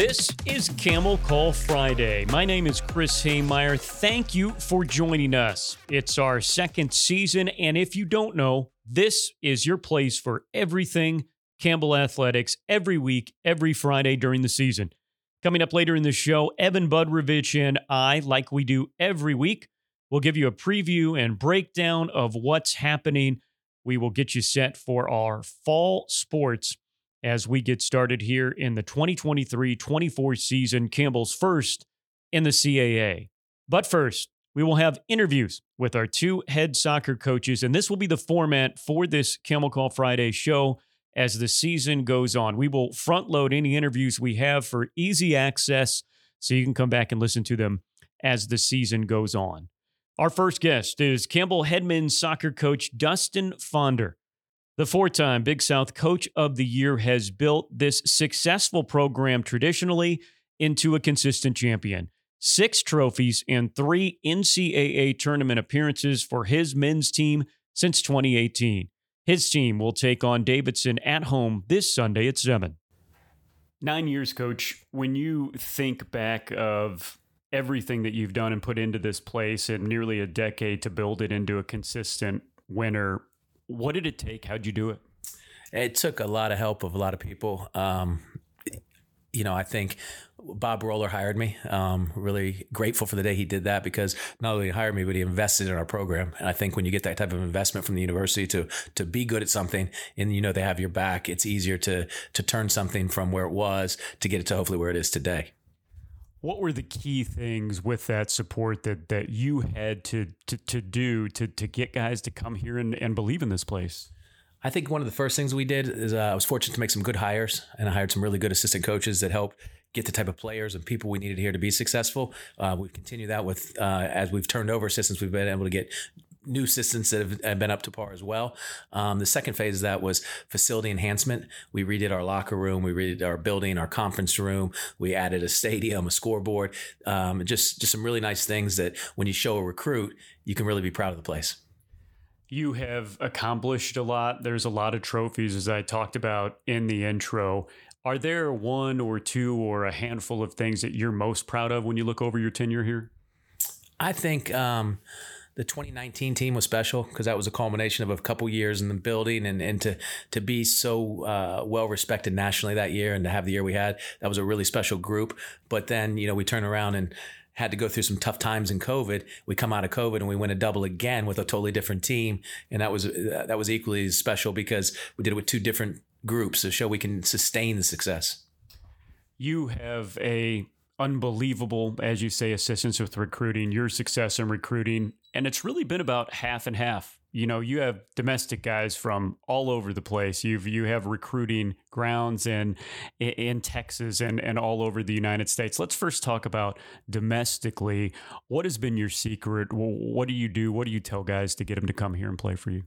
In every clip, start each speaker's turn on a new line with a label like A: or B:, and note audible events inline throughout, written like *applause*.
A: This is Camel Call Friday. My name is Chris Hemeyer. Thank you for joining us. It's our second season, and if you don't know, this is your place for everything Campbell Athletics every week, every Friday during the season. Coming up later in the show, Evan Budrovich and I, like we do every week, will give you a preview and breakdown of what's happening. We will get you set for our fall sports as we get started here in the 2023 24 season, Campbell's first in the CAA. But first, we will have interviews with our two head soccer coaches, and this will be the format for this Camel Call Friday show as the season goes on. We will front load any interviews we have for easy access so you can come back and listen to them as the season goes on. Our first guest is Campbell Headman soccer coach Dustin Fonder. The four time Big South Coach of the Year has built this successful program traditionally into a consistent champion. Six trophies and three NCAA tournament appearances for his men's team since 2018. His team will take on Davidson at home this Sunday at 7. Nine years, coach. When you think back of everything that you've done and put into this place in nearly a decade to build it into a consistent winner, what did it take? How'd you do it?
B: It took a lot of help of a lot of people. Um, you know, I think Bob Roller hired me. Um, really grateful for the day he did that because not only he hired me, but he invested in our program. And I think when you get that type of investment from the university to to be good at something, and you know they have your back, it's easier to to turn something from where it was to get it to hopefully where it is today.
A: What were the key things with that support that that you had to to, to do to to get guys to come here and, and believe in this place?
B: I think one of the first things we did is uh, I was fortunate to make some good hires, and I hired some really good assistant coaches that helped get the type of players and people we needed here to be successful. Uh, we continue that with uh, as we've turned over assistants, we've been able to get new systems that have been up to par as well. Um, the second phase of that was facility enhancement. We redid our locker room, we redid our building, our conference room. We added a stadium, a scoreboard, um, just just some really nice things that when you show a recruit, you can really be proud of the place.
A: You have accomplished a lot. There's a lot of trophies, as I talked about in the intro. Are there one or two or a handful of things that you're most proud of when you look over your tenure here?
B: I think. Um, the 2019 team was special because that was a culmination of a couple years in the building and, and to to be so uh, well respected nationally that year and to have the year we had that was a really special group but then you know we turn around and had to go through some tough times in COVID. We come out of COVID and we win a double again with a totally different team, and that was that was equally special because we did it with two different groups to show we can sustain the success.
A: You have a unbelievable, as you say, assistance with recruiting, your success in recruiting. And it's really been about half and half. You know, you have domestic guys from all over the place. You've you have recruiting grounds in in Texas and and all over the United States. Let's first talk about domestically. What has been your secret? What do you do? What do you tell guys to get them to come here and play for you?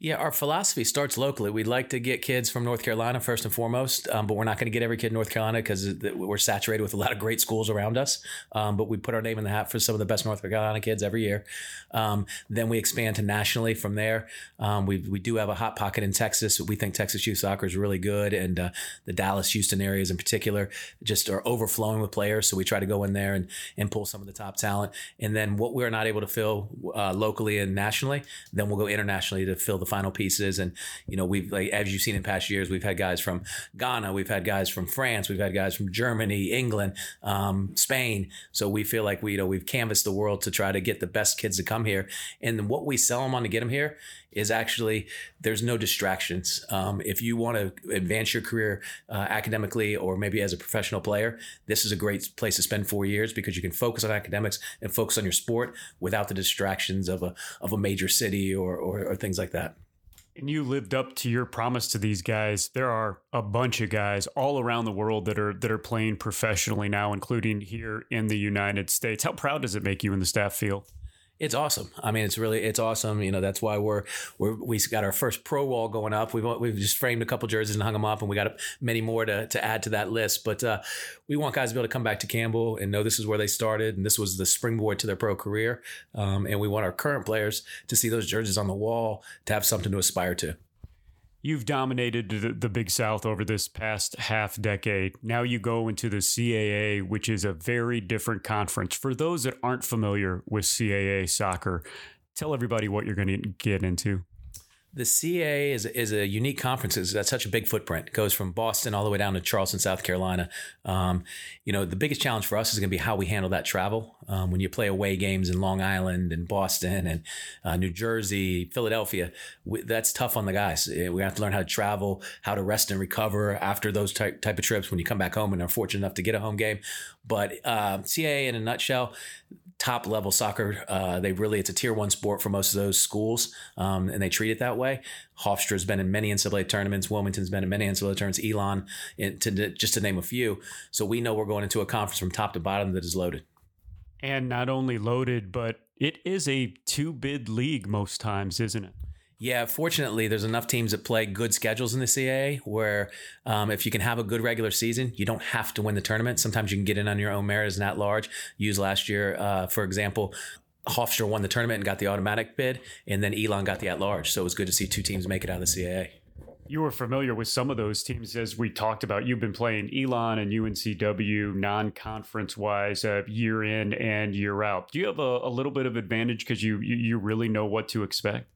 B: Yeah, our philosophy starts locally. We'd like to get kids from North Carolina first and foremost, um, but we're not going to get every kid in North Carolina because we're saturated with a lot of great schools around us. Um, but we put our name in the hat for some of the best North Carolina kids every year. Um, then we expand to nationally from there. Um, we, we do have a hot pocket in Texas. We think Texas youth soccer is really good, and uh, the Dallas, Houston areas in particular just are overflowing with players. So we try to go in there and, and pull some of the top talent. And then what we're not able to fill uh, locally and nationally, then we'll go internationally to fill the final pieces. And you know, we've like as you've seen in past years, we've had guys from Ghana, we've had guys from France, we've had guys from Germany, England, um, Spain. So we feel like we you know we've canvassed the world to try to get the best kids to come here. And what we sell them on to get them here is actually there's no distractions. Um, if you want to advance your career uh, academically or maybe as a professional player, this is a great place to spend four years because you can focus on academics and focus on your sport without the distractions of a of a major city or, or, or things like that
A: and you lived up to your promise to these guys. There are a bunch of guys all around the world that are that are playing professionally now, including here in the United States. How proud does it make you and the staff feel?
B: It's awesome. I mean, it's really it's awesome. You know, that's why we're we're we got our first pro wall going up. We've we've just framed a couple jerseys and hung them up, and we got many more to to add to that list. But uh, we want guys to be able to come back to Campbell and know this is where they started, and this was the springboard to their pro career. Um, and we want our current players to see those jerseys on the wall to have something to aspire to
A: You've dominated the, the, Big South over this past half decade. Now you go into the CAA, which is a very different conference. For those that aren't familiar with CAA soccer, tell everybody what you're going to get into.
B: The CAA is, is a unique conference. It's got such a big footprint. It goes from Boston all the way down to Charleston, South Carolina. Um, you know, the biggest challenge for us is going to be how we handle that travel. Um, when you play away games in Long Island and Boston and uh, New Jersey, Philadelphia, we, that's tough on the guys. Eh, we have to learn how to travel, how to rest and recover after those type, type of trips when you come back home and are fortunate enough to get a home game. But uh, CAA in a nutshell, top level soccer. Uh, they really it's a tier one sport for most of those schools, um, and they treat it that way. Hofstra's been in many NCAA tournaments. Wilmington's been in many NCAA tournaments. Elon, to, just to name a few. So we know we're going into a conference from top to bottom that is loaded.
A: And not only loaded, but it is a two bid league most times, isn't it?
B: Yeah, fortunately, there's enough teams that play good schedules in the CAA where um, if you can have a good regular season, you don't have to win the tournament. Sometimes you can get in on your own merit as an at large. Use last year, uh, for example, Hofstra won the tournament and got the automatic bid, and then Elon got the at large. So it was good to see two teams make it out of the CAA.
A: You were familiar with some of those teams as we talked about. You've been playing Elon and UNCW non conference wise uh, year in and year out. Do you have a, a little bit of advantage because you, you, you really know what to expect?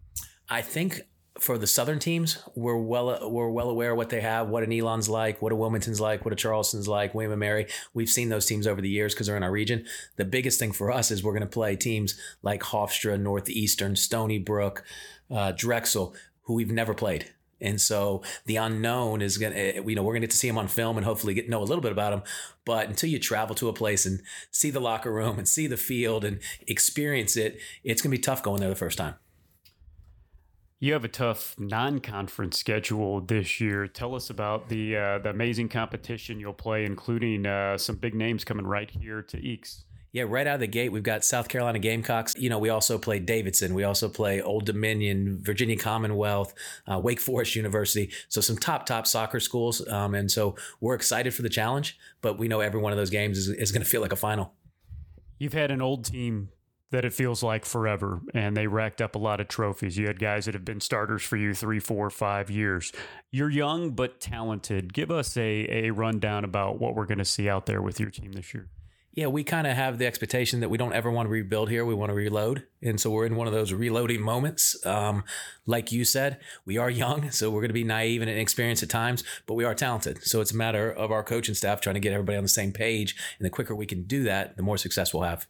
B: I think for the Southern teams, we're well we're well aware of what they have, what an Elon's like, what a Wilmington's like, what a Charleston's like, William and Mary. We've seen those teams over the years because they're in our region. The biggest thing for us is we're going to play teams like Hofstra, Northeastern, Stony Brook, uh, Drexel, who we've never played. And so the unknown is going to, you know, we're going to get to see them on film and hopefully get know a little bit about them. But until you travel to a place and see the locker room and see the field and experience it, it's going to be tough going there the first time.
A: You have a tough non-conference schedule this year. Tell us about the uh, the amazing competition you'll play, including uh, some big names coming right here to Eakes.
B: Yeah, right out of the gate, we've got South Carolina Gamecocks. You know, we also play Davidson. We also play Old Dominion, Virginia Commonwealth, uh, Wake Forest University. So some top, top soccer schools. Um, and so we're excited for the challenge, but we know every one of those games is, is going to feel like a final.
A: You've had an old team that it feels like forever. And they racked up a lot of trophies. You had guys that have been starters for you three, four, five years. You're young but talented. Give us a, a rundown about what we're going to see out there with your team this year.
B: Yeah, we kind of have the expectation that we don't ever want to rebuild here. We want to reload. And so we're in one of those reloading moments. Um, like you said, we are young, so we're going to be naive and inexperienced at times, but we are talented. So it's a matter of our coaching staff trying to get everybody on the same page. And the quicker we can do that, the more success we'll have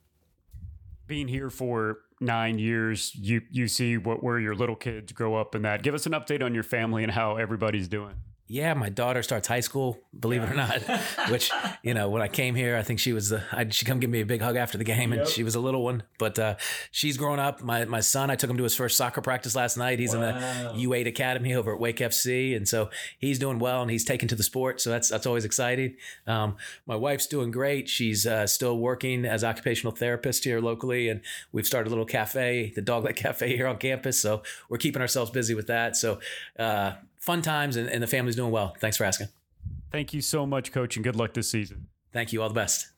A: being here for nine years, you you see what where your little kids grow up and that. Give us an update on your family and how everybody's doing
B: yeah, my daughter starts high school, believe yeah. it or not. Which, you know, when I came here, I think she was the, I, she come give me a big hug after the game, and yep. she was a little one. But uh, she's grown up. My my son, I took him to his first soccer practice last night. He's wow. in the U8 Academy over at Wake FC, and so he's doing well, and he's taken to the sport. So that's that's always exciting. Um, my wife's doing great. She's uh, still working as occupational therapist here locally, and we've started a little cafe, the Dogleg Cafe here on campus. So we're keeping ourselves busy with that. So uh, fun times, and, and the family's doing well. Thanks for asking.
A: Thank you so much, Coach, and good luck this season.
B: Thank you. All the best.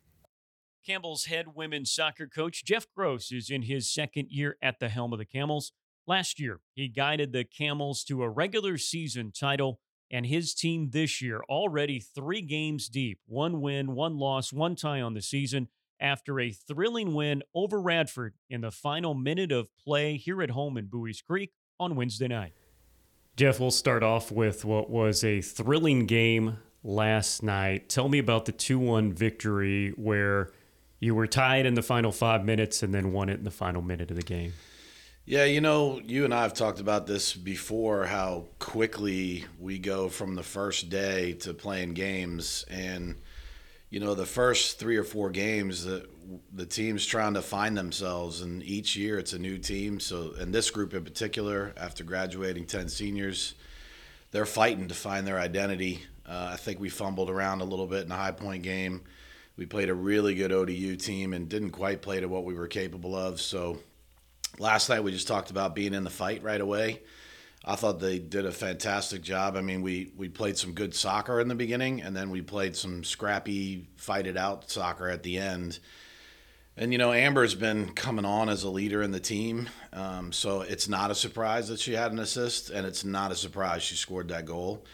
A: Campbell's head women's soccer coach, Jeff Gross, is in his second year at the helm of the Camels. Last year, he guided the Camels to a regular season title, and his team this year already three games deep one win, one loss, one tie on the season after a thrilling win over Radford in the final minute of play here at home in Buies Creek on Wednesday night. Jeff, we'll start off with what was a thrilling game last night. Tell me about the 2 1 victory where you were tied in the final five minutes and then won it in the final minute of the game.
C: Yeah, you know, you and I have talked about this before how quickly we go from the first day to playing games. And, you know, the first three or four games, the, the team's trying to find themselves, and each year it's a new team. So, and this group in particular, after graduating 10 seniors, they're fighting to find their identity. Uh, I think we fumbled around a little bit in the high point game. We played a really good ODU team and didn't quite play to what we were capable of. So, last night we just talked about being in the fight right away. I thought they did a fantastic job. I mean, we, we played some good soccer in the beginning, and then we played some scrappy, fight it out soccer at the end And you know, Amber's been coming on as a leader in the team, um, so it's not a surprise that she had an assist, and it's not a surprise she scored that goal.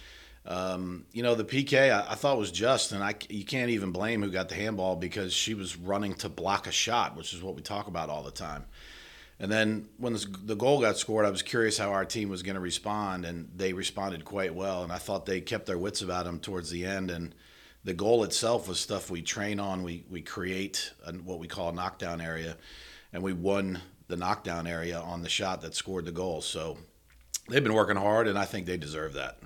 C: Um, you know, the PK I, I, thought was just, and I you can't even blame who got the handball because she was running to block a shot, which is what we talk about all the time. And then when the goal got scored, I was curious how our team was going to respond, and they responded quite well. And I thought they kept their wits about them towards the end. And the goal itself was stuff we train on. We we create a, what we call a knockdown area, and we won the knockdown area on the shot that scored the goal. So they've been working hard, and I think they deserve that.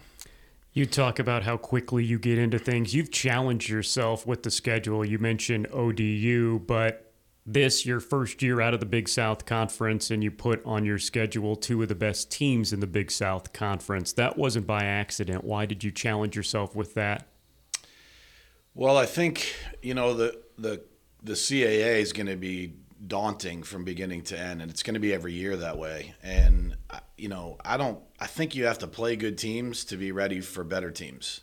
A: You talk about how quickly you get into things. You've challenged yourself with the schedule. You mentioned ODU, but this your first year out of the Big South Conference and you put on your schedule two of the best teams in the Big South Conference. That wasn't by accident. Why did you challenge yourself with that?
C: Well, I think, you know, the the the CAA is going to be daunting from beginning to end and it's going to be every year that way. And you know, I don't I think you have to play good teams to be ready for better teams.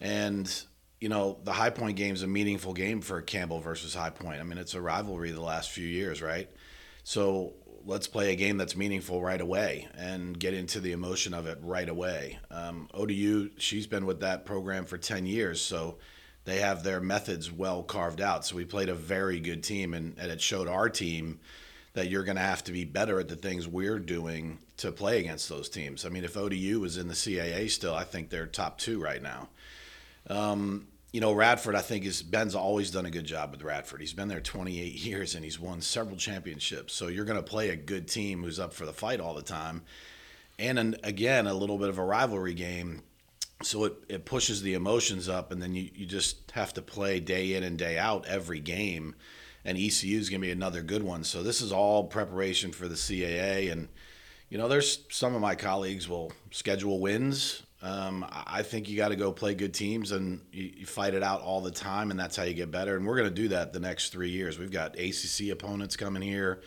C: And you know, the High Point game is a meaningful game for Campbell versus High Point. I mean, it's a rivalry the last few years, right? So let's play a game that's meaningful right away and get into the emotion of it right away. Um, ODU, she's been with that program for 10 years, so they have their methods well carved out. So we played a very good team, and, and it showed our team that you're going to have to be better at the things we're doing to play against those teams. I mean, if ODU was in the CAA still, I think they're top two right now. Um, you know, Radford, I think is Ben's always done a good job with Radford. He's been there 28 *laughs* years and he's won several championships. So you're going to play a good team who's up for the fight all the time. And an, again, a little bit of a rivalry game. So it, it pushes the emotions up, and then you, you just have to play day in and day out every game. And ECU is going to be another good one. So this is all preparation for the CAA. And, you know, there's some of my colleagues will schedule wins um, I think you got to go play good teams and you, you, fight it out all the time, and that's how you get better. And we're going to do that the next three years. We've got ACC opponents coming here.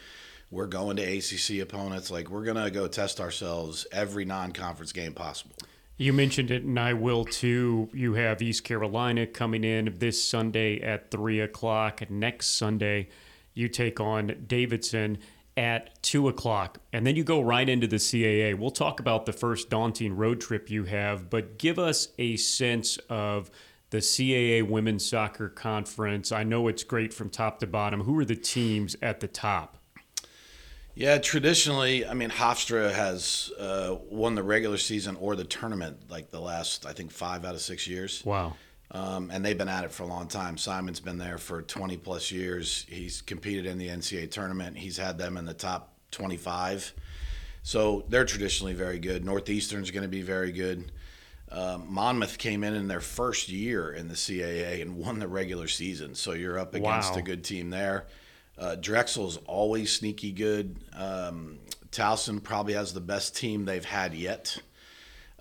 C: We're going to ACC opponents. Like we're going to go test ourselves every non-conference game possible.
A: You mentioned it, and I will too. You have East Carolina coming in this Sunday at three o'clock. Next Sunday, you take on Davidson at two o'clock, and then you go right into the CAA. We'll talk about the first daunting road trip you have, but give us a sense of the CAA Women's Soccer Conference. I know it's great from top to bottom. Who are the teams at the top?
C: Yeah, traditionally, I mean, Hofstra has uh, won the regular season or the tournament like the last, I think, five out of six years.
A: Wow.
C: Um, and they've been at it for a long time. Simon's been there for 20 plus years. He's competed in the NCAA tournament. He's had them in the top 25. So they're traditionally very good. Northeastern's going to be very good. Um, Monmouth came in in their first year in the CAA and won the regular season. So you're up against wow. a good team there. Uh, Drexel's always sneaky good. Um, Towson probably has the best team they've had yet.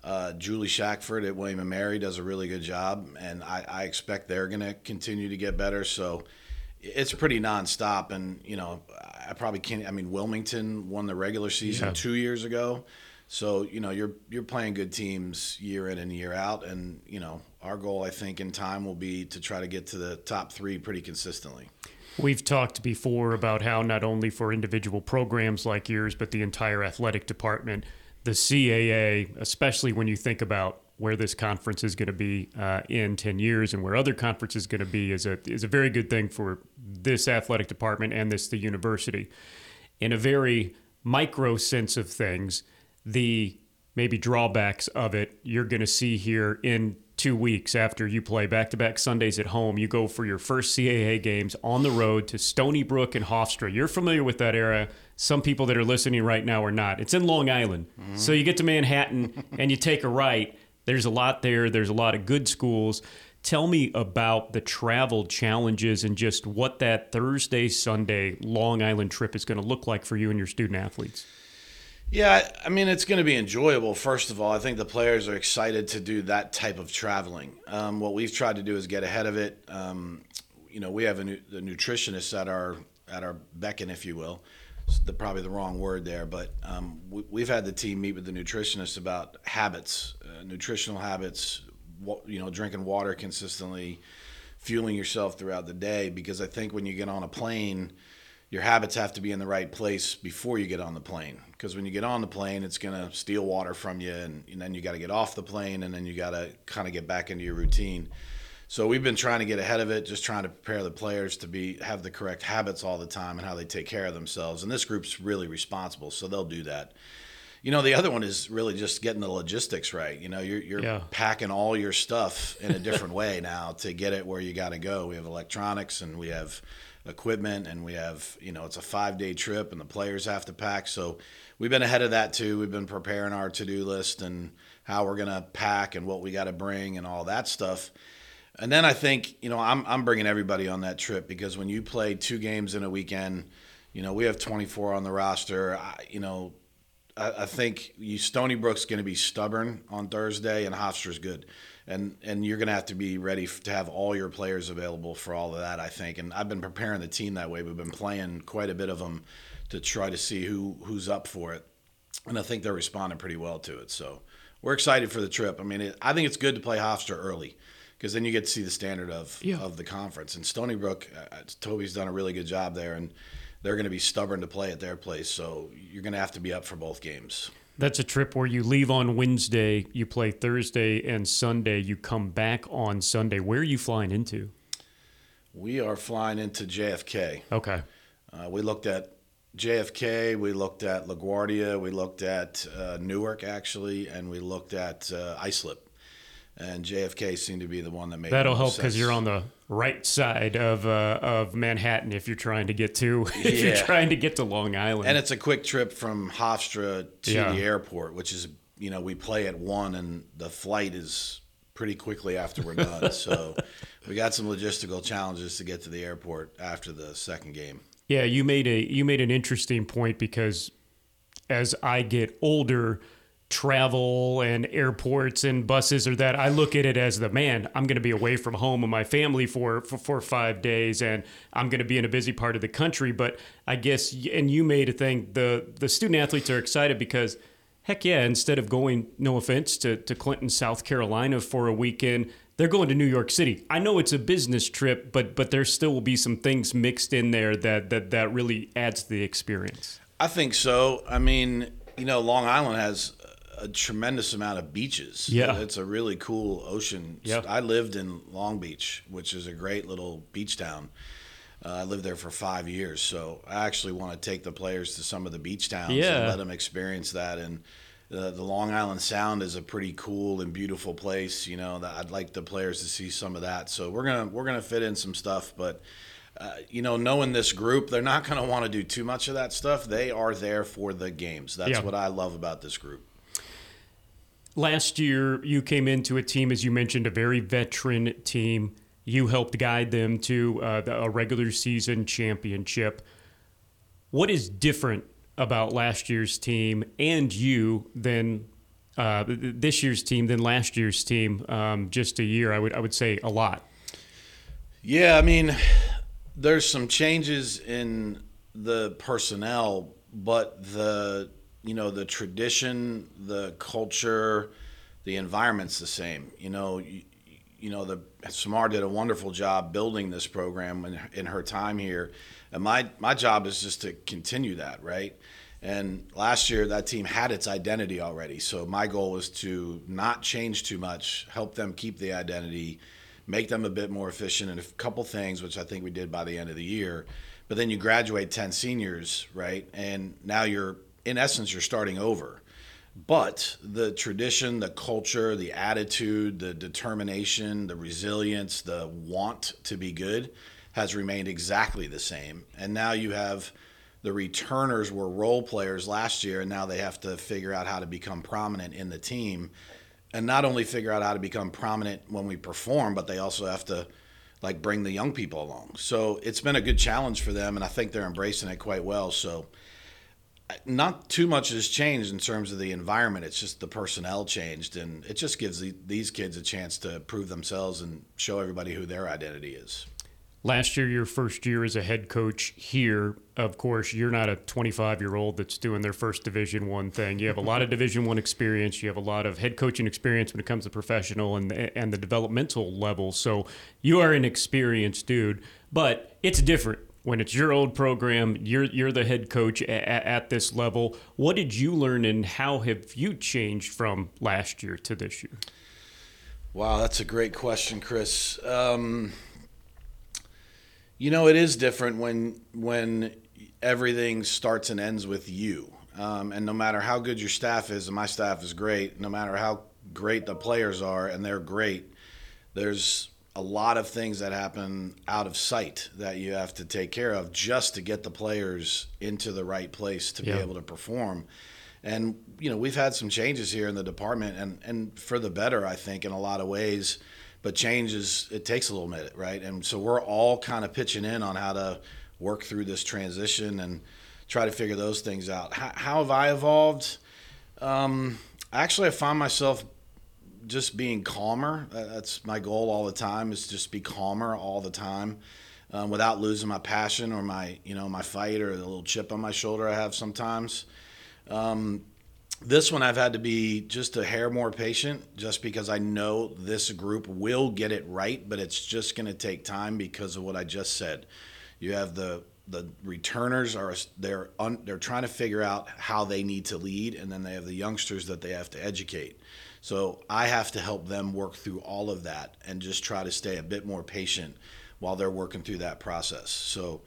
C: Uh, Julie Shackford at William and Mary does a really good job, and I, I expect they're going to continue to get better. So it's pretty nonstop, and you know I probably can't. I mean, Wilmington won the regular season yeah. two years ago, so you know you're you're playing good teams year in and year out, and you know our goal I think in time will be to try to get to the top three pretty consistently.
A: We've talked before about how not only for individual programs like yours, but the entire athletic department the CAA, especially when you think about where this conference is going to be uh, in 10 years and where other conferences is going to be is a, is a very good thing for this athletic department and this the university. In a very micro sense of things, the maybe drawbacks of it you're going to see here in two weeks after you play back to back Sundays at home. You go for your first CAA games on the road to Stony Brook and Hofstra. You're familiar with that area. Some people that are listening right now are not. It's in Long Island. Mm-hmm. So you get to Manhattan and you take a right. There's a lot there, there's a lot of good schools. Tell me about the travel challenges and just what that Thursday, Sunday Long Island trip is going to look like for you and your student athletes.
C: Yeah, I mean, it's going to be enjoyable. First of all, I think the players are excited to do that type of traveling. Um, what we've tried to do is get ahead of it. Um, you know, we have a, nu- a nutritionist at our at our beckon, if you will. The, probably the wrong word there, but um, we, have had the team meet with the nutritionist about habits, uh, nutritional habits. you know, drinking water consistently, fueling yourself throughout the day because I think when you get on a plane, your habits have to be in the right place before you get on the plane. Because when you get on the plane, it's going to steal water from you, and, and then you got to get off the plane, and then you got to kind of get back into your routine. So we've been trying to get ahead of it, just trying to prepare the players to be have the correct habits all the time and how they take care of themselves. And this group's really responsible, so they'll do that. You know, the other one is really just getting the logistics right. You know, you're, you're yeah. packing all your stuff in a different *laughs* way now to get it where you got to go. We have electronics and we have equipment and we have, you know, it's a five day trip and the players have to pack. So we've been ahead of that too. We've been preparing our to do list and how we're going to pack and what we got to bring and all that stuff. And then I think, you know, I'm, I'm bringing everybody on that trip because when you play two games in a weekend, you know, we have 24 on the roster. I, you know, I, I think you, Stony Brook's going to be stubborn on Thursday, and Hofstra's good, and and you're going to have to be ready to have all your players available for all of that. I think, and I've been preparing the team that way. We've been playing quite a bit of them to try to see who who's up for it, and I think they're responding pretty well to it. So we're excited for the trip. I mean, it, I think it's good to play Hofstra early because then you get to see the standard of yeah. of the conference. And Stony Brook, uh, Toby's done a really good job there, and they're going to be stubborn to play at their place. So you're going to have to be up for both games.
A: That's a trip where you leave on Wednesday, you play Thursday and Sunday, you come back on Sunday. Where are you flying into?
C: We are flying into JFK.
A: Okay.
C: Uh, we looked at JFK, we looked at LaGuardia, we looked at uh, Newark actually, and we looked at uh, Islip and JFK seemed to be the one that made.
A: That'll help because you're on the right side of uh, of Manhattan if you're trying to get to *laughs* if yeah. you're trying to get to Long Island.
C: And it's a quick trip from Hofstra to yeah. the airport, which is you know we play at one, and the flight is pretty quickly after we're done. *laughs* so we got some logistical challenges to get to the airport after the second game.
A: Yeah, you made a you made an interesting point because as I get older travel and airports and buses or that i look at it as the man i'm going to be away from home and my family for, for for five days and i'm going to be in a busy part of the country. But i guess and you made a thing the the student athletes are excited because heck yeah instead of going no offense to, to clinton south carolina for a weekend they're going to new york city. I know it's a business trip but but there still will be some things mixed in there that that that really adds to the experience.
C: I think so. I mean you know long island has a tremendous amount of beaches.
A: Yeah,
C: it's a really cool ocean.
A: Yep.
C: I lived in Long Beach, which is a great little beach town. Uh, I lived there for five years, so I actually want to take the players to some of the beach towns
A: yeah.
C: and let them experience that. And the, the Long Island Sound is a pretty cool and beautiful place. You know, that I'd like the players to see some of that. So we're gonna we're gonna fit in some stuff, but. Uh, you know, knowing this group, they're not going to want to do too much of that stuff. They are there for the games. That's yeah. what I love about this group.
A: Last year, you came into a team, as you mentioned, a very veteran team. You helped guide them to uh, the, a regular season championship. What is different about last year's team and you than uh, this year's team than last year's team? Um, just a year, I would I would say a lot.
C: Yeah, I mean, there's some changes in the personnel, but the you know the tradition, the culture, the environment's the same. You know, you, you know the Samar did a wonderful job building this program in, in her time here, and my my job is just to continue that, right? And last year, that team had its identity already. So my goal was to not change too much, help them keep the identity, make them a bit more efficient, and a couple things, which I think we did by the end of the year. But then you graduate 10 seniors, right? And now you're in essence, you're starting over. But the tradition, the culture, the attitude, the determination, the resilience, the want to be good has remained exactly the same. And now you have the returners were role players last year, and now they have to figure out how to become prominent in the team. And not only figure out how to become prominent when we perform, but they also have to like bring the young people along. So it's been a good challenge for them, and I think they're embracing it quite well. So not too much has changed in terms of the environment. It's just the personnel changed, and it just gives the, these kids a chance to prove themselves and show everybody who their identity is.
A: last year, your first year as a head coach here. Of course, you're not a 25 year old that's doing their first Division One thing. You have a lot of *laughs* Division One experience. You have a lot of head coaching experience when it comes to professional and and the developmental level. So you are an experienced dude, but it's different when it's your old program. You're you're the head coach at, this level. What did you learn, and how have you changed from last year to this year?
C: Wow, that's a great question, Chris. Um, you know, it is different when when everything starts and ends with you. Um, and no matter how good your staff is, and my staff is great, no matter how great the players are, and they're great, there's a lot of things that happen out of sight that you have to take care of just to get the players into the right place to yeah. be able to perform. And you know, we've had some changes here in the department, and and for the better, I think, in a lot of ways but change is it takes a little minute, right? And so we're all kind of pitching in on how to work through this transition and try to figure those things out. How, how have I evolved? Um, actually, I find myself just being calmer. That's my goal all the time is just be calmer all the time. Um, without losing my passion or my you know my fight or the little chip on my shoulder I have sometimes. Um, this one I've had to be just a hair more patient just because I know this group will get it right, but it's just going to take time because of what I just said. You have the the returners are they're un, they're trying to figure out how they need to lead and then they have the youngsters that they have to educate. So I have to help them work through all of that and just try to stay a bit more patient while they're working through that process. So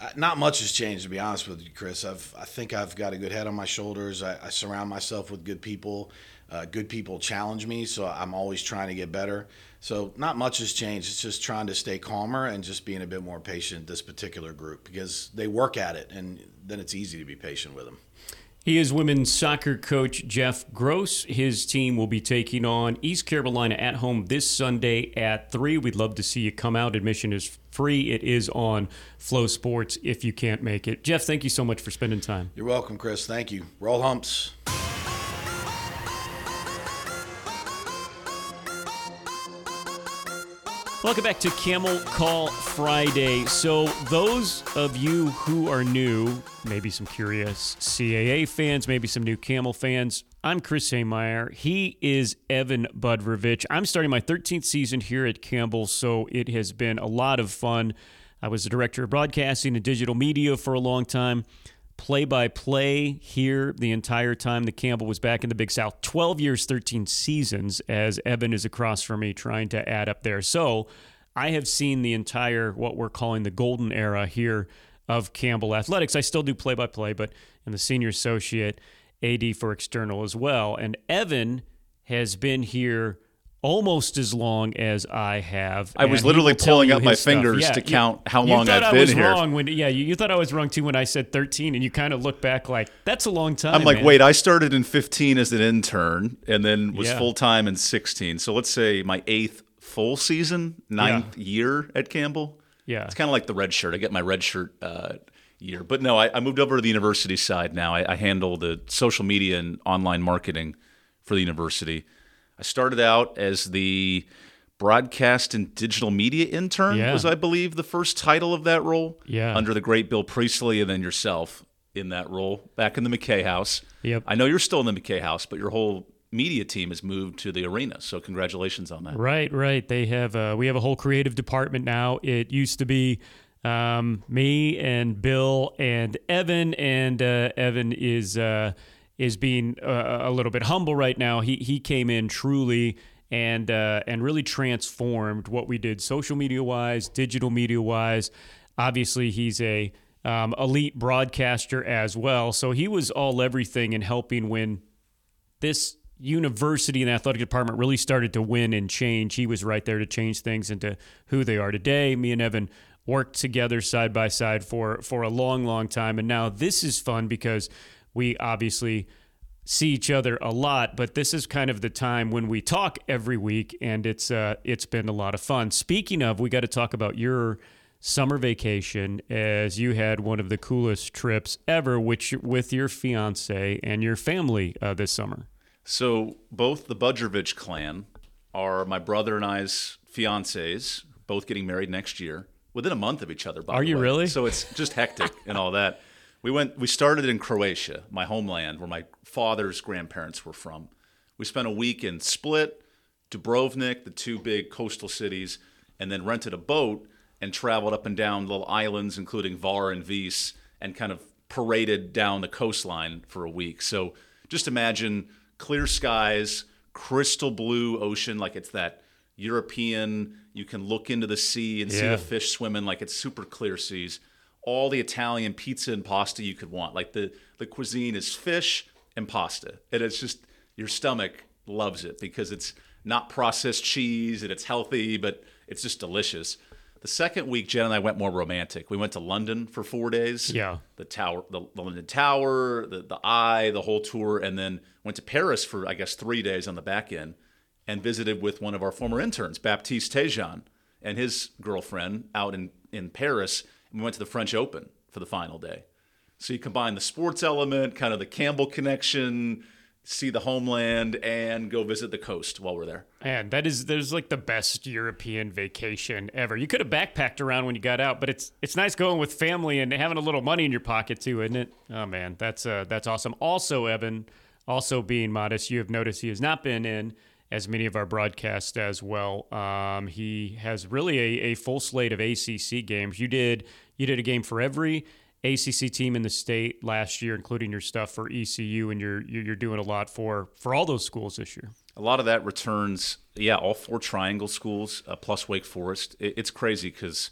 C: uh, not much has changed, to be honest with you, Chris. I've, I think I've got a good head on my shoulders. I, I surround myself with good people. Uh, good people challenge me, so I'm always trying to get better. So not much has changed. It's just trying to stay calmer and just being a bit more patient. With this particular group because they work at it, and then it's easy to be patient with them.
A: He is women's soccer coach Jeff Gross. His team will be taking on East Carolina at home this Sunday at 3. We'd love to see you come out. Admission is free. It is on Flow Sports if you can't make it. Jeff, thank you so much for spending time.
C: You're welcome, Chris. Thank you. Roll humps.
A: Welcome back to Camel Call Friday. So, those of you who are new, maybe some curious CAA fans, maybe some new Camel fans, I'm Chris Hemeyer. He is Evan Budrovich. I'm starting my 13th season here at Campbell, so it has been a lot of fun. I was the director of broadcasting and digital media for a long time play by play here the entire time the Campbell was back in the Big South. 12 years, 13 seasons, as Evan is across from me trying to add up there. So I have seen the entire, what we're calling the golden era here of Campbell Athletics. I still do play by play, but in the senior associate AD for external as well. And Evan has been here almost as long as I have.
D: I was literally pulling up my fingers yeah, to count how
A: you,
D: long
A: I've
D: I
A: been
D: here.
A: Wrong when, yeah, you, you, thought I was wrong too when I said 13, and you kind of look back like that's a long time.
D: I'm like,
A: man.
D: wait, I started in 15 as an intern, and then was yeah. full time in 16. So let's say my eighth full season, ninth yeah. year at Campbell.
A: Yeah,
D: it's kind of like the red shirt. I get my red shirt. Uh, year. But no, I, I, moved over to the university side now. I, I handle the social media and online marketing for the university. I started out as the broadcast and digital media intern yeah. was I believe the first title of that role.
A: Yeah.
D: Under the great Bill Priestley and then yourself in that role back in the McKay house.
A: Yep.
D: I know you're still in the McKay house, but your whole media team has moved to the arena. So congratulations on that.
A: Right, right. They have uh, we have a whole creative department now. It used to be um, me and Bill and Evan, and uh, Evan is uh, is being uh, a little bit humble right now. He he came in truly and uh, and really transformed what we did social media wise, digital media wise. Obviously, he's a um, elite broadcaster as well. So he was all everything in helping when this university and athletic department really started to win and change. He was right there to change things into who they are today. Me and Evan worked together side by side for for a long, long time, and now this is fun because we obviously see each other a lot, but this is kind of the time when we talk every week, and it's uh, it's been a lot of fun. Speaking of, we got to talk about your summer vacation as you had one of the coolest trips ever, which with your fiance and your family uh, this summer.
D: So both the Budrovich clan are my brother and I's fiancés, both getting married next year. within a month of each other. By
A: Are you
D: way.
A: really?
D: So it's just hectic and all that. We went. We started in Croatia, my homeland, where my father's grandparents were from. We spent a week in Split, Dubrovnik, the two big coastal cities, and then rented a boat and traveled up and down little islands, including Hvar and Vis, and kind of paraded down the coastline for a week. So just imagine clear skies, crystal blue ocean, like it's that European. You can look into the sea and see the fish swimming, like it's super clear seas. All the Italian pizza and pasta you could want. Like the the cuisine is fish and pasta, and it's just your stomach loves it because it's not processed cheese and it's healthy, but it's just delicious. The second week, Jen and I went more romantic. We went to London for four days.
A: Yeah.
D: The tower, the, the London Tower, the, the Eye, the whole tour, and then went to Paris for, I guess, three days on the back end and visited with one of our former interns, Baptiste Tejan, and his girlfriend out in, in Paris. We went to the French Open for the final day. So you combine the sports element, kind of the Campbell connection, see the homeland, and go visit the coast while we're there.
A: And that is there's like the best European vacation ever. You could have backpacked around when you got out, but it's it's nice going with family and having a little money in your pocket too, isn't it? Oh man, that's uh that's awesome. Also, Evan, also being modest, you have noticed he has not been in as many of our broadcasts as well. Um, he has really a, a full slate of ACC games. You did you did a game for every ACC team in the state last year, including your stuff for ECU, and you're you're you're doing a lot for for all those schools this year.
D: A lot of that returns, yeah, all four triangle schools uh, plus Wake Forest. It, it's crazy because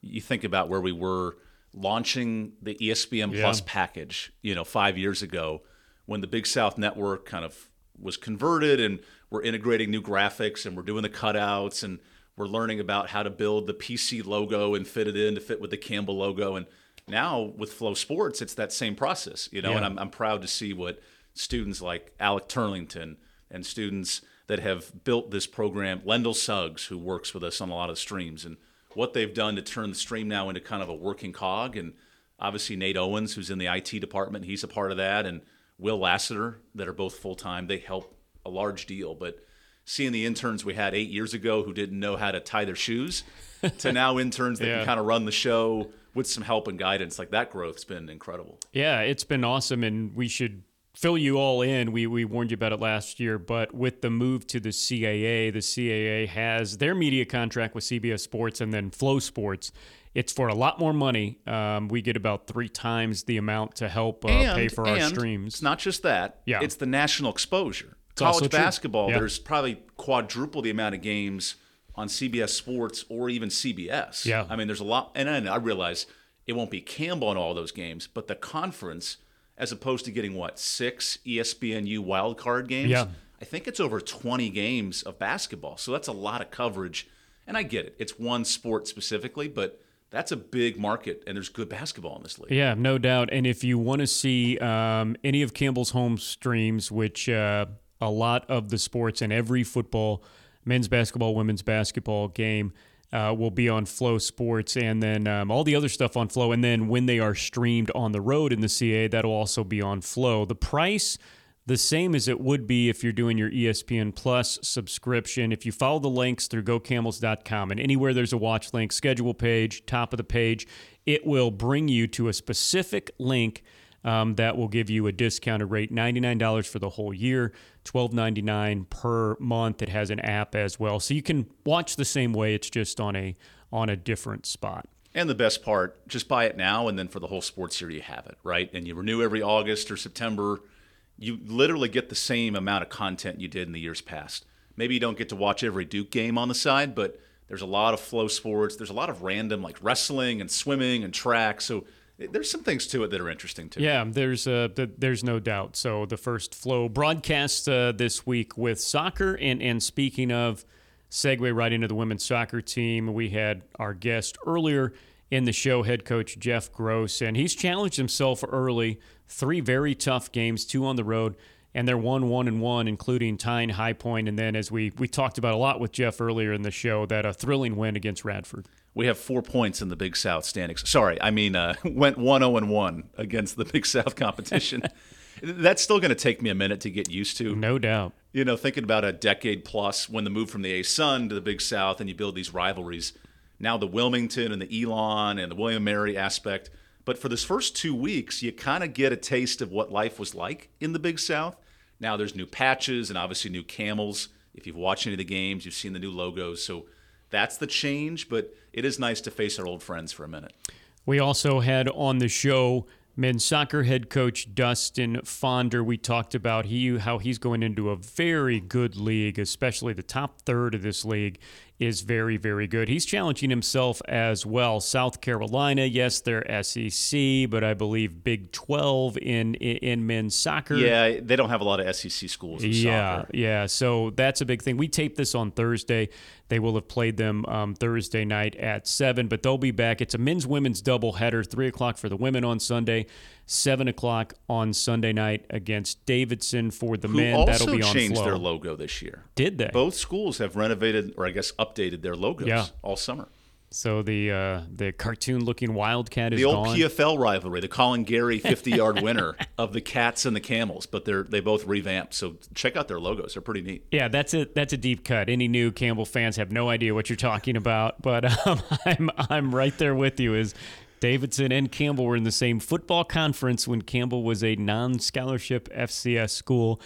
D: you think about where we were launching the ESPN Plus package, you know, five years ago when the Big South Network kind of was converted and we're integrating new graphics and we're doing the cutouts and we're learning about how to build the PC logo and fit it in to fit with the Campbell logo. And now with Flow Sports, it's that same process, you know,
A: Yeah.
D: and I'm, I'm proud to see what students like Alec Turlington and students that have built this program, Lendl Suggs, who works with us on a lot of streams, and what they've done to turn the stream now into kind of a working cog. And obviously Nate Owens, who's in the IT department, he's a part of that, and Will Lassiter, that are both full time. They help a large deal. But seeing the interns we had eight years ago who didn't know how to tie their shoes to *laughs* now interns that
A: Yeah.
D: can kind of run the show with some help and guidance, like that growth's been incredible.
A: Yeah, it's been awesome, and we should fill you all in. We we warned you about it last year, but with the move to the CAA, the CAA has their media contract with CBS Sports and then Flow Sports. It's for a lot more money. Um, we get about three times the amount to help uh, pay for our streams.
D: It's not just that.
A: Yeah.
D: It's the national exposure. College basketball,
A: Yeah.
D: there's probably quadruple the amount of games on CBS Sports or even CBS.
A: Yeah.
D: I mean, there's a lot, and I, I realize it won't be Campbell in all those games, but the conference, as opposed to getting what six ESPNU wild card games,
A: Yeah.
D: I think it's over 20 games of basketball. So that's a lot of coverage. And I get it; it's one sport specifically, but that's a big market, and there's good basketball in this league.
A: Yeah, no doubt. And if you want to see um, any of Campbell's home streams, which uh, a lot of the sports and every football, men's basketball, women's basketball game uh, will be on Flow Sports, and then um, all the other stuff on Flow. And then when they are streamed on the road in the CAA, that'll also be on Flow. The price. The same as it would be if you're doing your ESPN Plus subscription. If you follow the links through gocamels.com and anywhere there's a watch link, schedule page, top of the page, it will bring you to a specific link um, that will give you a discounted rate $99 for the whole year, $12.99 per month. It has an app as well. So you can watch the same way, it's just on a on a different spot.
D: And the best part, just buy it now, and then for the whole sports year, you have it, right? And you renew every August or September. You literally get the same amount of content you did in the years past. Maybe you don't get to watch every Duke game on the side, but there's a lot of flow sports. There's a lot of random, like wrestling and swimming and track. So there's some things to it that are interesting too.
A: Yeah, there's uh, there's no doubt. So the first flow broadcast uh, this week with soccer, and and speaking of, segue right into the women's soccer team. We had our guest earlier in the show, head coach Jeff Gross, and he's challenged himself early. Three very tough games, two on the road, and they're one one and one, including tying High Point, and then as we we talked about a lot with Jeff earlier in the show, that a thrilling win against Radford.
D: We have four points in the Big South standings. Sorry, I mean, uh, *laughs* went 1 0 and 1 against the Big South competition. *laughs* That's still going to take me a minute to get used to.
A: No doubt.
D: You know, thinking about a decade plus when the move from the ASUN to the Big South and you build these rivalries. now the Wilmington and the Elon and the William Mary aspect. But for this first two weeks, you kind of get a taste of what life was like in the Big South. Now there's new patches and obviously new camels. If you've watched any of the games, you've seen the new logos. So that's the change, but it is nice to face our old friends for a minute.
A: We also had on the show men's soccer head coach Dustin Fonder. We talked about he how he's going into a very good league, especially the top third of this league is very, very good. He's challenging himself as well. South Carolina, yes, they're SEC, but I believe Big 12 in in men's soccer.
D: Yeah, they don't have a lot of SEC schools.
A: yeah,
D: soccer.
A: yeah. So that's a big thing. We taped this on Thursday. They will have played them um, Thursday night at seven, but they'll be back. It's a men's women's double header. Three o'clock for the women on Sunday, seven o'clock on Sunday night against Davidson for the
D: Who
A: men.
D: also
A: That'll be on
D: changed
A: Flow.
D: their logo this year.
A: Did they?
D: Both schools have renovated, or I guess updated their logos
A: Yeah.
D: all summer.
A: So the uh, the cartoon looking Wildcat is
D: The old
A: gone.
D: PFL rivalry, the Colin Gary *laughs* 50-yard winner of the Cats and the Camels, but they're they both revamped. So check out their logos; they're pretty neat.
A: Yeah, that's a that's a deep cut. Any new Campbell fans have no idea what you're talking about, but *laughs* um, I'm I'm right there with you. Is Davidson and Campbell were in the same football conference when Campbell was a non-scholarship FCS school.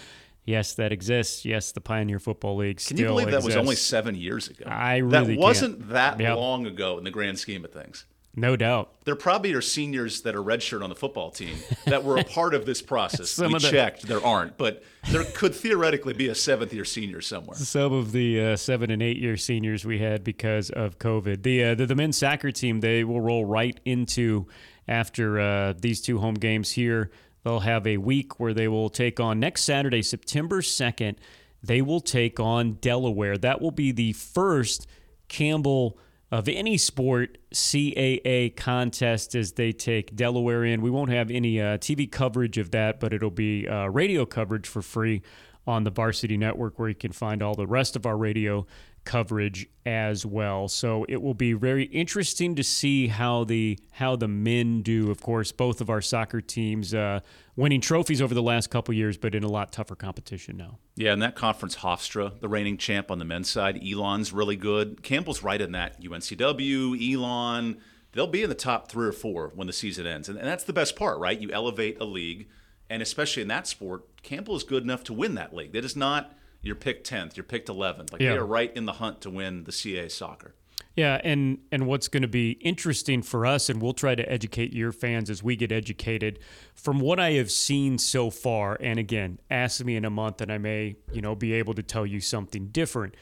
A: Yes, that exists. Yes, the Pioneer Football League
D: Can you believe that was only seven years ago?
A: I really
D: that
A: can't.
D: wasn't that
A: Yep.
D: long ago in the grand scheme of things.
A: No doubt.
D: There probably are seniors that are redshirt on the football team that were a *laughs* part of this process.
A: Some
D: we
A: of the-
D: checked; there aren't, but there could theoretically be a seventh-year senior somewhere.
A: some of the uh, seven and eight year seniors we had because of COVID. The, uh, the the men's soccer team they will roll right into after uh, these two home games here. They'll have a week where they will take on next Saturday, September second. They will take on Delaware. That will be the first Campbell of any sport CAA contest as they take Delaware in. We won't have any uh, TV coverage of that, but it'll be uh, radio coverage for free on the Varsity Network, where you can find all the rest of our radio coverage as well. So it will be very interesting to see how the how the men do. Of course, both of our soccer teams uh, winning trophies over the last couple years, but in a lot tougher competition now.
D: Yeah, in that conference, Hofstra, the reigning champ on the men's side, Elon's really good. Campbell's right in that. UNCW, Elon, they'll be in the top three or four when the season ends. And, and that's the best part, right? You elevate a league, and especially in that sport, Campbell is good enough to win that league. That is not you're picked 10th, you're picked 11th. Like
A: Yeah.
D: they are right in the hunt to win the CA soccer.
A: Yeah, and and what's going to be interesting for us, and we'll try to educate your fans as we get educated. From what I have seen so far, and again, ask me in a month, and I may you know be able to tell you something different.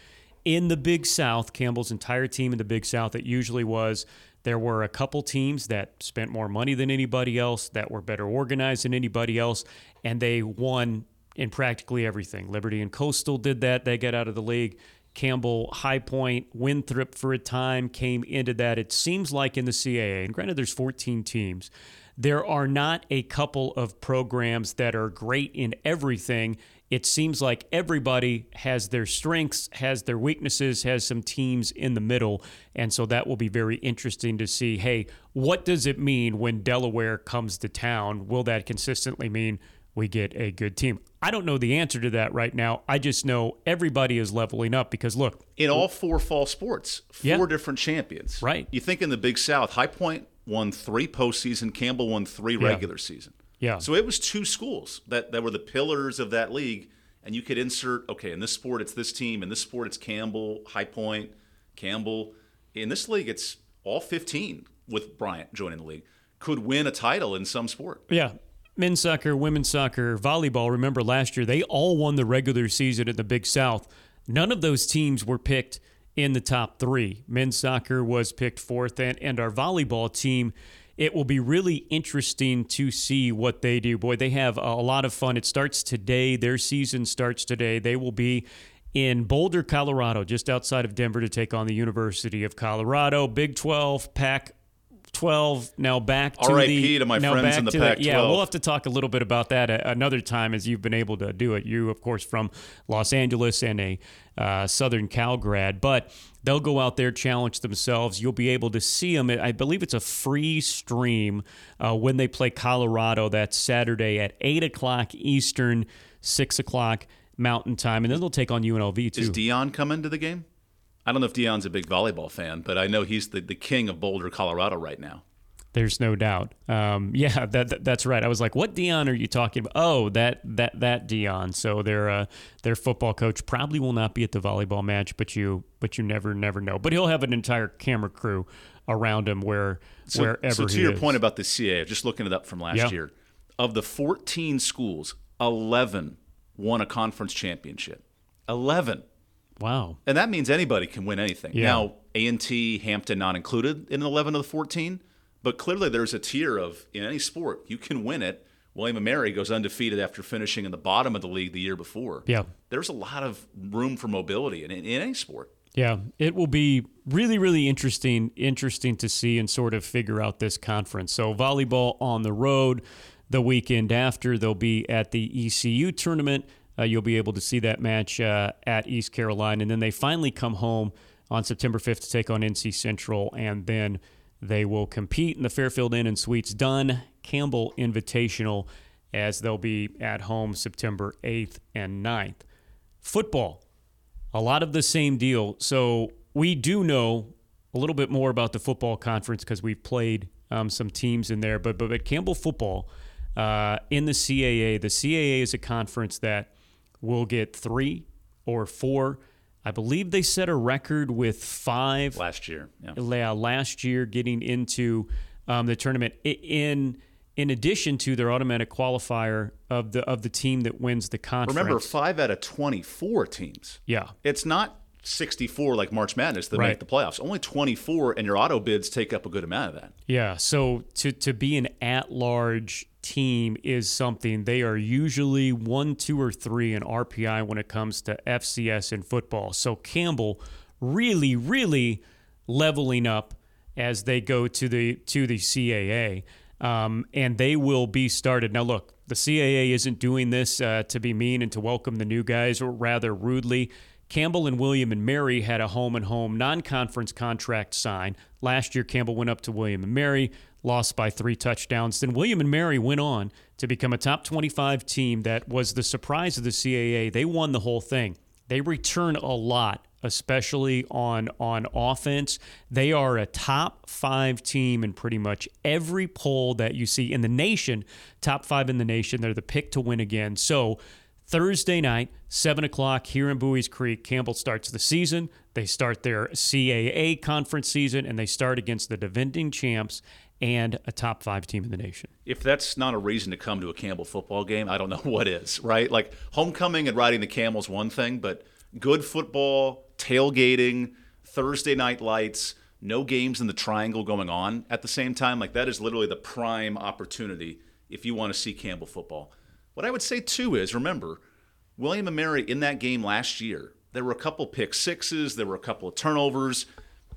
A: In the Big South, Campbell's entire team in the Big South, it usually was. There were a couple teams that spent more money than anybody else, that were better organized than anybody else, and they won in practically everything. Liberty and Coastal did that; they got out of the league. Campbell, High Point, Winthrop for a time came into that. It seems like in the CAA, and granted, there's 14 teams, there are not a couple of programs that are great in everything. It seems like everybody has their strengths, has their weaknesses, has some teams in the middle. And so that will be very interesting to see hey, what does it mean when Delaware comes to town? Will that consistently mean we get a good team? I don't know the answer to that right now. I just know everybody is leveling up because look,
D: In all four fall sports, four
A: Yeah.
D: different champions.
A: Right.
D: You think in the Big South, High Point won three postseason, Campbell won three
A: Yeah.
D: regular season.
A: Yeah.
D: So it was two schools that, that were the pillars of that league. And you could insert, okay, in this sport, it's this team. In this sport, it's Campbell, High Point, Campbell. In this league, it's all 15 with Bryant joining the league. Could win a title in some sport.
A: Yeah. Men's soccer, women's soccer, volleyball. Remember last year, they all won the regular season in the Big South. None of those teams were picked in the top three. Men's soccer was picked fourth, and, and our volleyball team, it will be really interesting to see what they do. Boy, they have a lot of fun. It starts today. Their season starts today. They will be in Boulder, Colorado, just outside of Denver, to take on the University of Colorado. Big 12, Pac 12, now back to
D: RIP
A: the
D: to my
A: now
D: friends
A: back
D: in the
A: to Yeah,
D: Pac-12.
A: we'll have to talk a little bit about that another time as you've been able to do it. You, of course, from Los Angeles and a uh, Southern Cal grad, but they'll go out there, challenge themselves. You'll be able to see them. I believe it's a free stream uh, when they play Colorado. that Saturday at 8 o'clock Eastern, 6 o'clock Mountain Time. And then they'll take on UNLV, too.
D: Is Deion coming to the game? I don't know if Deion's a big volleyball fan, but I know he's the, the king of Boulder, Colorado right now.
A: There's no doubt. Um, *laughs* yeah, that, that, that's right. I was like, "What Deion are you talking about?" Oh, that that that Deion. So their uh, their football coach probably will not be at the volleyball match, but you but you never never know. But he'll have an entire camera crew around him where
D: so,
A: wherever.
D: So to your
A: is.
D: point about the CAA, just looking it up from last
A: Yeah.
D: year, of the 14 schools, 11 won a conference championship. 11.
A: Wow,
D: And that means anybody can win anything.
A: Yeah.
D: Now, A&T, Hampton not included in 11 of the 14, but clearly there's a tier of in any sport, you can win it. William and Mary goes undefeated after finishing in the bottom of the league the year before.
A: Yeah.
D: There's a lot of room for mobility in, in any sport.
A: Yeah, it will be really, really interesting, interesting to see and sort of figure out this conference. So volleyball on the road the weekend after. They'll be at the ECU tournament. Uh, you'll be able to see that match uh, at East Carolina, and then they finally come home on September 5th to take on NC Central, and then they will compete in the Fairfield Inn and Suites Dunn Campbell Invitational as they'll be at home September 8th and 9th. Football a lot of the same deal. So we do know a little bit more about the football conference because we've played um, some teams in there. But but, but Campbell football uh, in the CAA, the CAA is a conference that will get three or four. I believe they set a record with five
D: Last year, yeah.
A: last year getting into um, the tournament in in addition to their automatic qualifier of the of the team that wins the conference.
D: Remember, five out of 24 teams.
A: yeah,
D: It's not 64 like March Madness that
A: Right.
D: make the playoffs. Only 24, and your auto bids take up a good amount of that.
A: Yeah, so to to be an at-large team is something they are usually one, two, or three in RPI when it comes to FCS in football. So Campbell really, really leveling up as they go to the to the CAA, um, and they will be started. Now, look, the CAA isn't doing this uh, to be mean and to welcome the new guys, or rather rudely. Campbell and William and Mary had a home and home non conference contract signed. Last year, Campbell went up to William and Mary, lost by three touchdowns. Then William and Mary went on to become a top 25 team that was the surprise of the CAA. They won the whole thing. They return a lot, especially on on offense. They are a top five team in pretty much every poll that you see in the nation. Top five in the nation. They're the pick to win again. So Thursday night, 7 o'clock here in Buies Creek, Campbell starts the season. They start their CAA conference season, and they start against the defending champs and a top five team in the nation.
D: If that's not a reason to come to a Campbell football game, I don't know *laughs* what is, right? Like homecoming and riding the camels one thing, but good football, tailgating, Thursday night lights, no games in the triangle going on at the same time, like that is literally the prime opportunity if you want to see Campbell football. What I would say too is remember, William and Mary in that game last year, there were a couple pick sixes, there were a couple of turnovers.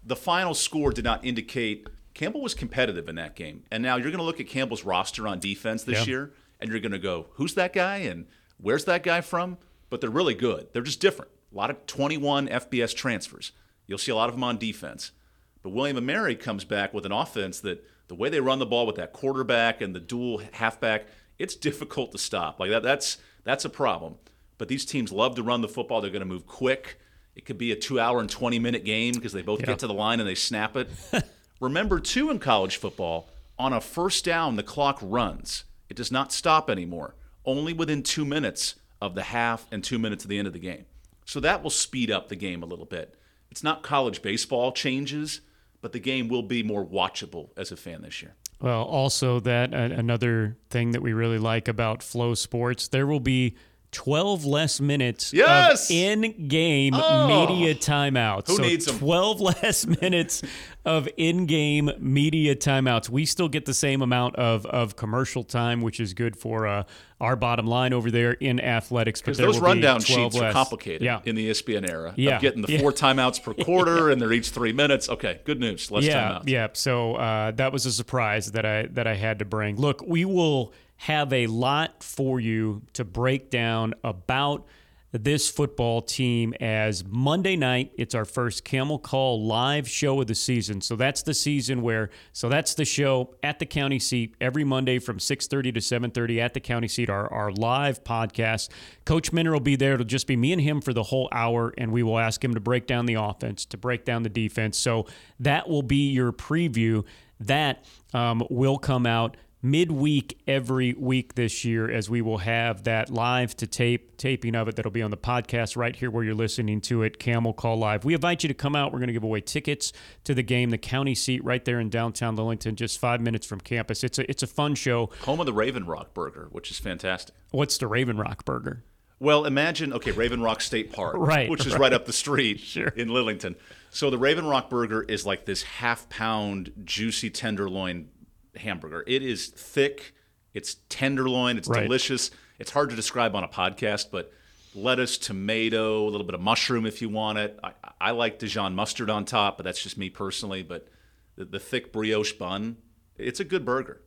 D: The final score did not indicate Campbell was competitive in that game. And now you're going to look at Campbell's roster on defense this
A: Yeah.
D: year, and you're going to go, who's that guy and where's that guy from? But they're really good. They're just different. A lot of 21 FBS transfers. You'll see a lot of them on defense. But William and Mary comes back with an offense that the way they run the ball with that quarterback and the dual halfback, it's difficult to stop. Like that, that's that's a problem. But these teams love to run the football. They're going to move quick. It could be a two-hour and 20-minute game because they both
A: Yeah.
D: get to the line and they snap it. *laughs* Remember, too, in college football, on a first down, the clock runs. It does not stop anymore. Only within two minutes of the half and two minutes of the end of the game. So that will speed up the game a little bit. It's not college baseball changes, but the game will be more watchable as a fan this year.
A: Well, also that uh, another thing that we really like about Flow Sports, there will be 12 less minutes
D: Yes!
A: of in-game
D: Oh!
A: media timeouts.
D: Who
A: so
D: needs 'em?
A: 12 *laughs* less minutes of in-game media timeouts. We still get the same amount of, of commercial time, which is good for uh, our bottom line over there in athletics. But
D: Because those
A: be
D: rundown
A: 12
D: sheets are complicated
A: Yeah.
D: in the ESPN era
A: Yeah.
D: of getting the
A: Yeah.
D: four timeouts per *laughs* quarter and they're each three minutes. Okay, good news. Less
A: yeah,
D: timeouts.
A: yeah. So uh, that was a surprise that I that I had to bring. Look, we will have a lot for you to break down about this football team as Monday night. It's our first Camel Call live show of the season. So that's the season where so that's the show at the county seat every Monday from 6:30 to 7:30 at the county seat our our live podcast. Coach Minter will be there. It'll just be me and him for the whole hour and we will ask him to break down the offense, to break down the defense. So that will be your preview. That um, will come out midweek every week this year as we will have that live to tape taping of it that'll be on the podcast right here where you're listening to it. Camel call live. We invite you to come out. We're going to give away tickets to the game. The county seat right there in downtown lillington just five minutes from campus. It's a it's a fun show.
D: Home of the raven rock burger which is fantastic.
A: What's the raven rock burger?
D: Well, imagine okay, Raven Rock State Park, *laughs*
A: right,
D: which is
A: right.
D: right up the street *laughs*
A: sure.
D: in Lillington. So the Raven Rock burger is like this half pound juicy tenderloin hamburger. It is thick, it's tenderloin, it's
A: right.
D: delicious. It's hard to describe on a podcast, but lettuce, tomato, a little bit of mushroom if you want it. I, I like Dijon mustard on top, but that's just me personally. But the, the thick brioche bun, it's a good burger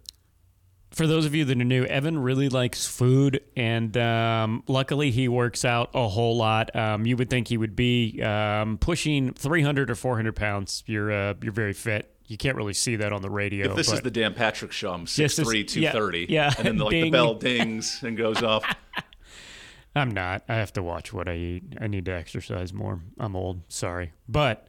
A: for those of you that are new, Evan really likes food, and um, luckily he works out a whole lot. Um, you would think he would be um, pushing 300 or 400 pounds. You're uh, you're very fit. You can't really see that on the radio.
D: If this
A: but
D: is the Dan Patrick show, I'm 6'3",
A: This
D: 230.
A: yeah, yeah.
D: And then like the bell dings and goes off. *laughs*
A: I'm not. I have to watch what I eat. I need to exercise more. I'm old. Sorry, but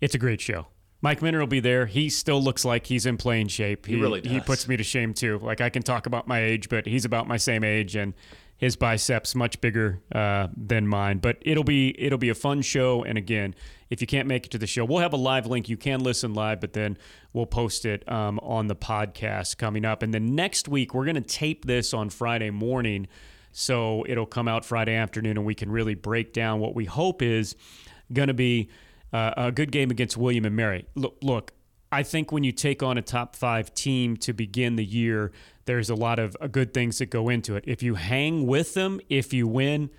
A: it's a great show. Mike Minter will be there. He still looks like he's in playing shape.
D: He really
A: He puts me to shame too. Like I can talk about my age, but he's about my same age, and his biceps much bigger uh, than mine. But it'll be it'll be a fun show. And again, if you can't make it to the show, we'll have a live link. You can listen live, but then we'll post it um, on the podcast coming up. And then next week we're going to tape this on Friday morning. So it'll come out Friday afternoon, and we can really break down what we hope is going to be uh, a good game against William and Mary. Look, look, I think when you take on a top five team to begin the year, there's a lot of uh, good things that go into it. If you hang with them, if you win,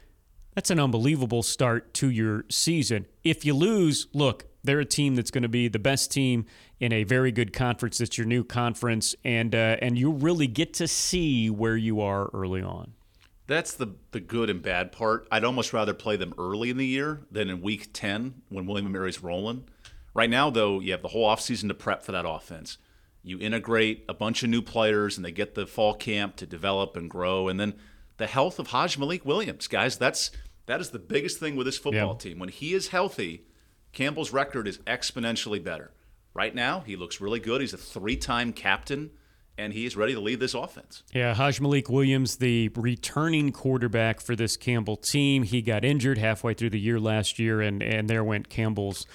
A: that's an unbelievable start to your season. If you lose, look, they're a team that's going to be the best team in a very good conference. That's your new conference, and uh, and you really get to see where you are early on.
D: That's the the good and bad part. I'd almost rather play them early in the year than in week 10 when William and Mary's rolling. Right now, though, you have the whole offseason to prep for that offense. You integrate a bunch of new players and they get the fall camp to develop and grow. And then the health of Hajj-Malik Williams, guys, that's that is the biggest thing with this football
A: Yeah.
D: team. When he is healthy, Campbell's record is exponentially better. Right now, he looks really good. He's a three time captain and he is ready to lead this offense.
A: Yeah, Hajj-Malik Williams, the returning quarterback for this Campbell team. He got injured halfway through the year last year, and and there went Campbell's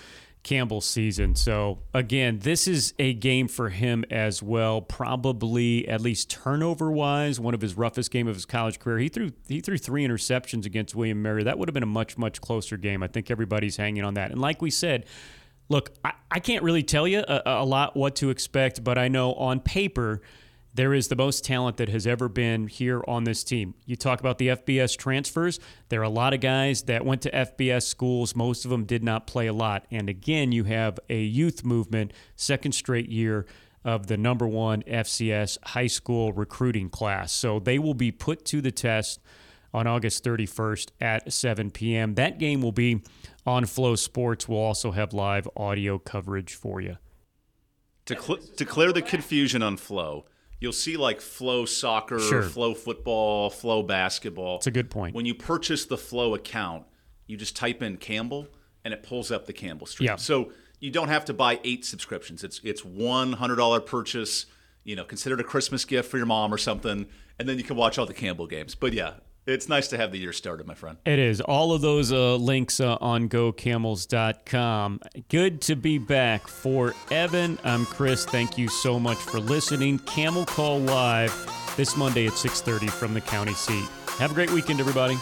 A: Campbell's season. So again, this is a game for him as well. Probably at least turnover wise, one of his roughest game of his college career. He threw he threw three interceptions against William Mary. That would have been a much much closer game. I think everybody's hanging on that. And like we said. Look, I, I can't really tell you a, a lot what to expect, but I know on paper there is the most talent that has ever been here on this team. You talk about the FBS transfers. There are a lot of guys that went to FBS schools. Most of them did not play a lot. And again, you have a youth movement, second straight year of the number one FCS high school recruiting class. So they will be put to the test on August 31st at 7 p.m. That game will be on Flow Sports. We'll also have live audio coverage for you.
D: To, cl- to clear the confusion on flow, you'll see like flow soccer,
A: Sure.
D: flow football, flow basketball.
A: It's a good point.
D: When you purchase the flow account, you just type in Campbell and it pulls up the Campbell stream.
A: Yeah.
D: So you don't have to buy eight subscriptions. It's it's one hundred dollar purchase. You know, consider it a Christmas gift for your mom or something, and then you can watch all the Campbell games. But yeah, it's nice to have the year started, my friend.
A: It is. All of those uh, links uh, on gocamels.com. Good to be back. For Evan, I'm Chris. Thank you so much for listening. Camel Call Live this Monday at 6.30 from the county seat. Have a great weekend, everybody.